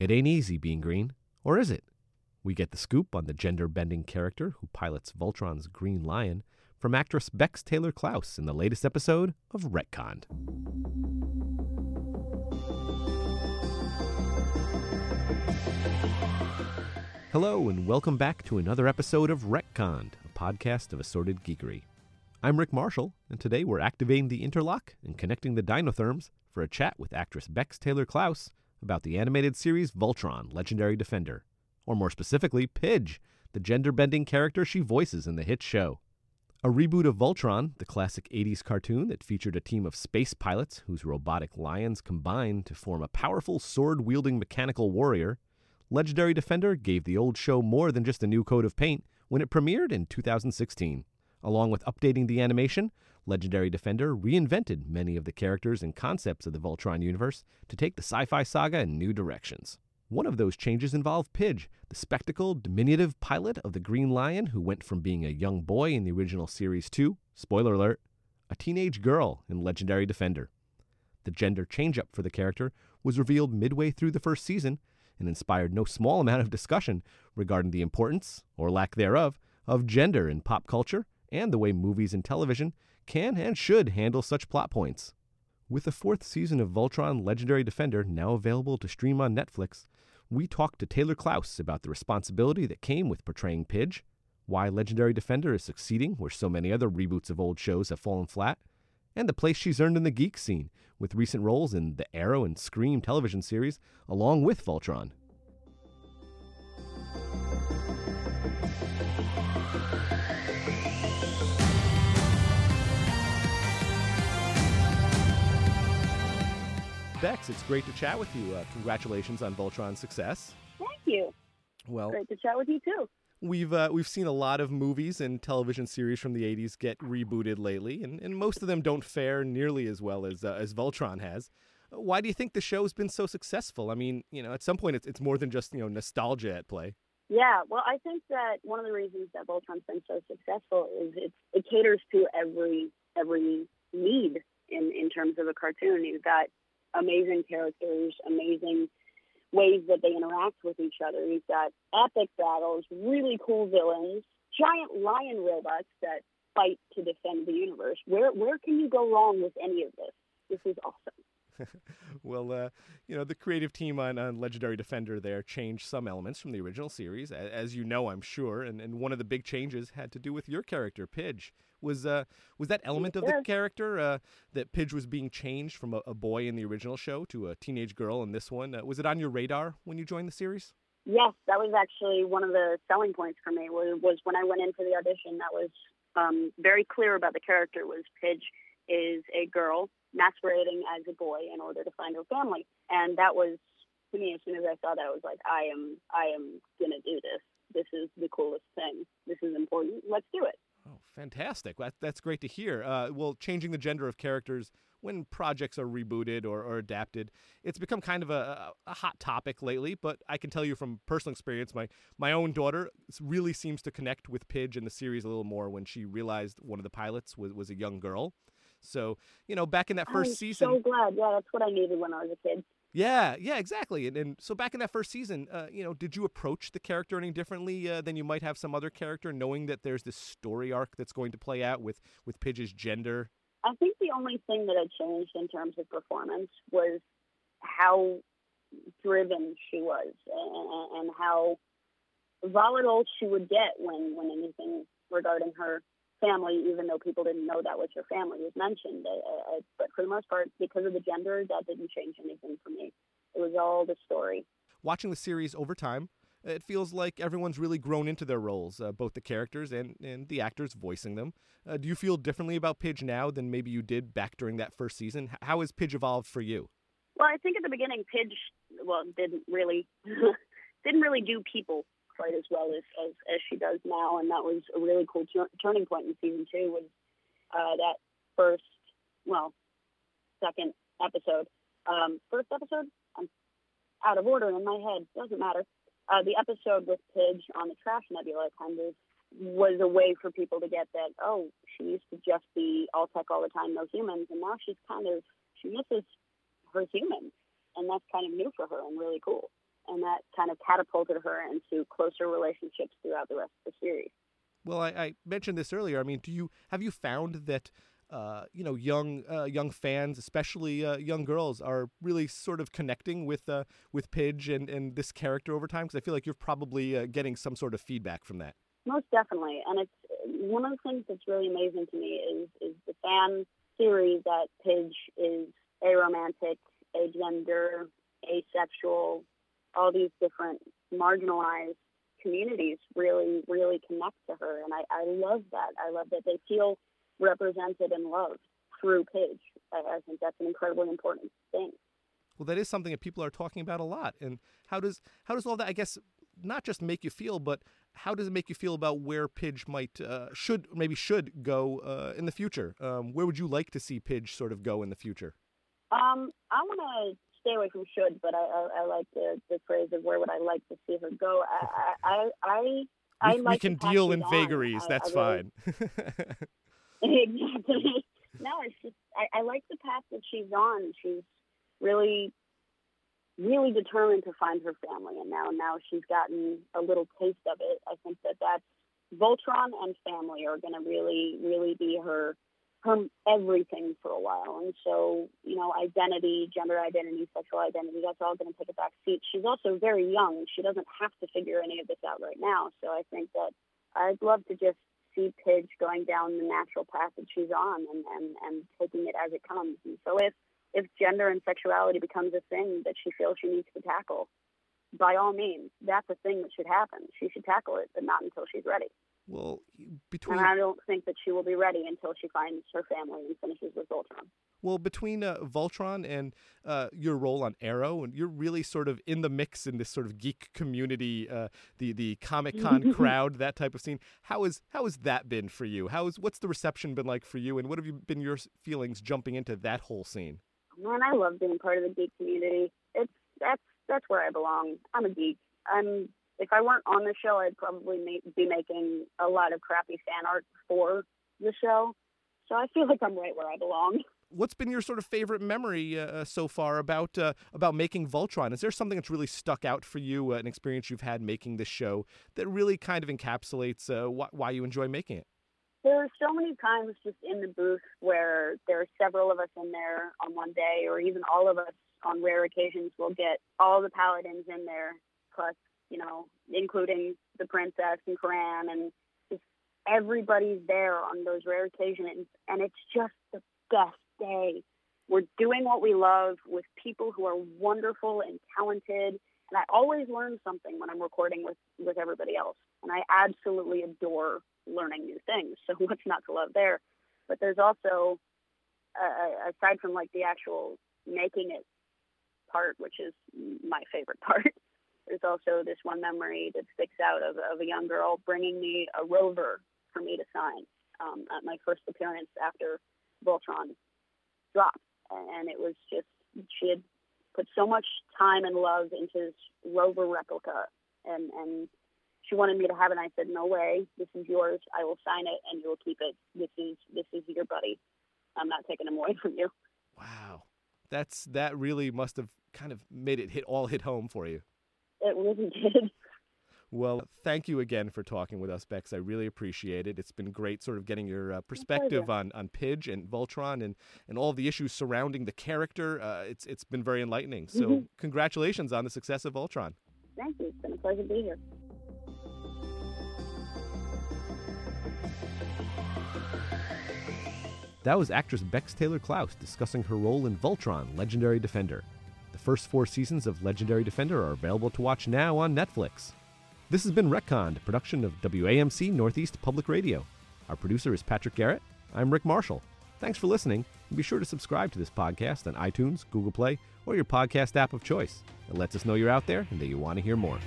It ain't easy being green, or is it? We get the scoop on the gender bending character who pilots Voltron's Green Lion from actress Bex Taylor Klaus in the latest episode of Retconned. Hello, and welcome back to another episode of Retconned, a podcast of assorted geekery. I'm Rick Marshall, and today we're activating the interlock and connecting the dynotherms for a chat with actress Bex Taylor Klaus about the animated series Voltron Legendary Defender, or more specifically, Pidge, the gender bending character she voices in the hit show. A reboot of Voltron, the classic 80s cartoon that featured a team of space pilots whose robotic lions combined to form a powerful sword wielding mechanical warrior, Legendary Defender gave the old show more than just a new coat of paint when it premiered in 2016. Along with updating the animation, Legendary Defender reinvented many of the characters and concepts of the Voltron universe to take the sci fi saga in new directions. One of those changes involved Pidge, the spectacled, diminutive pilot of the Green Lion who went from being a young boy in the original series to, spoiler alert, a teenage girl in Legendary Defender. The gender change up for the character was revealed midway through the first season and inspired no small amount of discussion regarding the importance, or lack thereof, of gender in pop culture and the way movies and television can and should handle such plot points. With the fourth season of Voltron Legendary Defender now available to stream on Netflix, we talked to Taylor Klaus about the responsibility that came with portraying Pidge, why Legendary Defender is succeeding where so many other reboots of old shows have fallen flat, and the place she's earned in the geek scene with recent roles in the Arrow and Scream television series along with Voltron. Bex, it's great to chat with you. Uh, congratulations on Voltron's success. Thank you. Well, Great to chat with you too. We've uh, we've seen a lot of movies and television series from the '80s get rebooted lately, and, and most of them don't fare nearly as well as uh, as Voltron has. Why do you think the show's been so successful? I mean, you know, at some point it's it's more than just you know nostalgia at play. Yeah, well, I think that one of the reasons that Voltron's been so successful is it it caters to every every need in in terms of a cartoon. You've got amazing characters, amazing ways that they interact with each other. You've got epic battles, really cool villains, giant lion robots that fight to defend the universe. Where where can you go wrong with any of this? This is awesome. well, uh, you know, the creative team on, on Legendary Defender there changed some elements from the original series, as, as you know, I'm sure. And, and one of the big changes had to do with your character, Pidge. Was uh, was that element of the character uh, that Pidge was being changed from a, a, boy in the original show to a teenage girl in this one? Uh, was it on your radar when you joined the series? Yes, that was actually one of the selling points for me. Was, was when I went into the audition. That was um, very clear about the character. Was Pidge is a girl masquerading as a boy in order to find her family. And that was to me as soon as I saw that I was like, I am I am gonna do this. This is the coolest thing. This is important. Let's do it. Oh, fantastic! That, that's great to hear. Uh, well, changing the gender of characters when projects are rebooted or, or adapted, it's become kind of a, a, hot topic lately. But I can tell you from personal experience, my my own daughter really seems to connect with Pidge in the series a little more when she realized one of the pilots was, was a young girl. So, you know, back in that 1st season. so glad. Yeah, that's what I needed when I was a kid. Yeah, yeah, exactly. And, and so back in that first season, uh, you know, did you approach the character any differently uh, than you might have some other character, knowing that there's this story arc that's going to play out with with Pidge's gender? I think the only thing that had changed in terms of performance was how driven she was and, and how volatile she would get when when anything regarding her family, even though people didn't know that was your family, was mentioned. Uh, uh, but for the most part, because of the gender, that didn't change anything for me. It was all the story. Watching the series over time, it feels like everyone's really grown into their roles, uh, both the characters and, and the actors voicing them. Uh, do you feel differently about Pidge now than maybe you did back during that first season? How has Pidge evolved for you? Well, I think at the beginning, Pidge, well, didn't really didn't really do people quite as well as, as, as she does now. And that was a really cool turning point in season two was uh, that first, well, second episode. Um, first episode, I'm out of order in my head. Doesn't matter. Uh, the episode with Pidge on the trash nebula kind of was a way for people to get that. Oh, she used to just be all tech all the time, no humans, and now she's kind of she misses her humans, and that's kind of new for her and really cool and that kind of catapulted her into closer relationships throughout the rest of the series. Well, I, I mentioned this earlier. I mean, do you have you found that uh, you know young uh, young fans, especially uh, young girls, are really sort of connecting with uh, with Pidge and, and this character over time? Because I feel like you're probably uh, getting some sort of feedback from that. Most definitely, and it's one of the things that's really amazing to me is is the fan theory that Pidge is aromantic, agender, asexual, all these different marginalized communities really, really connect to her. And I, I love that. I love that they feel represented and loved through Pidge. I, I think that's an incredibly important thing. Well, that is something that people are talking about a lot. And how does how does all that? I guess not just make you feel, but how does it make you feel about where Pidge might uh, should maybe should go uh, in the future? Um, where would you like to see Pidge sort of go in the future? Um, I want to stay away from should, but I, I, I like the, the phrase of where would I like to see her go. I I I, I we, like we can deal in vagaries. On. That's fine. exactly. No, it's just I, I like the path that she's on. She's really really determined to find her family, and now now she's gotten a little taste of it. I think that that's Voltron and family are going to really really be her her everything for a while. And so, you know, identity, gender identity, sexual identity, that's all going to take a back seat. She's also very young. She doesn't have to figure any of this out right now. So I think that I'd love to just see Pidge going down the natural path that she's on and, and, and taking it as it comes. And so if, if gender and sexuality becomes a thing that she feels she needs to tackle, by all means, that's a thing that should happen. She should tackle it, but not until she's ready. Well, between and I don't think that she will be ready until she finds her family and finishes with Voltron. Well, between uh, Voltron and uh, your role on Arrow, and you're really sort of in the mix in this sort of geek community, uh, the the Comic Con crowd, that type of scene. How is how has that been for you? How is what's the reception been like for you, and what have you been your feelings jumping into that whole scene? Man, I love being part of the geek community. It's that's that's where I belong. I'm a geek. I'm if I weren't on the show, I'd probably make, be making a lot of crappy fan art for the show. So I feel like I'm right where I belong. What's been your sort of favorite memory uh, uh, so far about uh, about making Voltron? Is there something that's really stuck out for you, uh, an experience you've had making this show that really kind of encapsulates uh, wh- why you enjoy making it? There are so many times just in the booth where there are several of us in there on one day, or even all of us on rare occasions will get all the paladins in there, plus you know, including the princess and Coran and just everybody's there on those rare occasions. And it's just the best day. We're doing what we love with people who are wonderful and talented. And I always learn something when I'm recording with, with everybody else. And I absolutely adore learning new things. So what's not to love there? But there's also, uh, aside from like the actual making it part, which is my favorite part, there's also this one memory that sticks out of, of a young girl bringing me a rover for me to sign um, at my first appearance after Voltron dropped. And it was just, she had put so much time and love into this rover replica. And, and she wanted me to have it. And I said, no way, this is yours. I will sign it and you will keep it. This is, this is your buddy. I'm not taking him away from you. Wow. That's, that really must have kind of made it hit all hit home for you. It really did. Well, thank you again for talking with us, Bex. I really appreciate it. It's been great sort of getting your uh, perspective on, on Pidge and Voltron and, and all the issues surrounding the character. Uh, it's, it's been very enlightening. So, mm-hmm. congratulations on the success of Voltron. Thank you. It's been a pleasure to be here. That was actress Bex Taylor Klaus discussing her role in Voltron Legendary Defender. First four seasons of Legendary Defender are available to watch now on Netflix. This has been Retconned, production of WAMC Northeast Public Radio. Our producer is Patrick Garrett. I'm Rick Marshall. Thanks for listening, and be sure to subscribe to this podcast on iTunes, Google Play, or your podcast app of choice. It lets us know you're out there and that you want to hear more.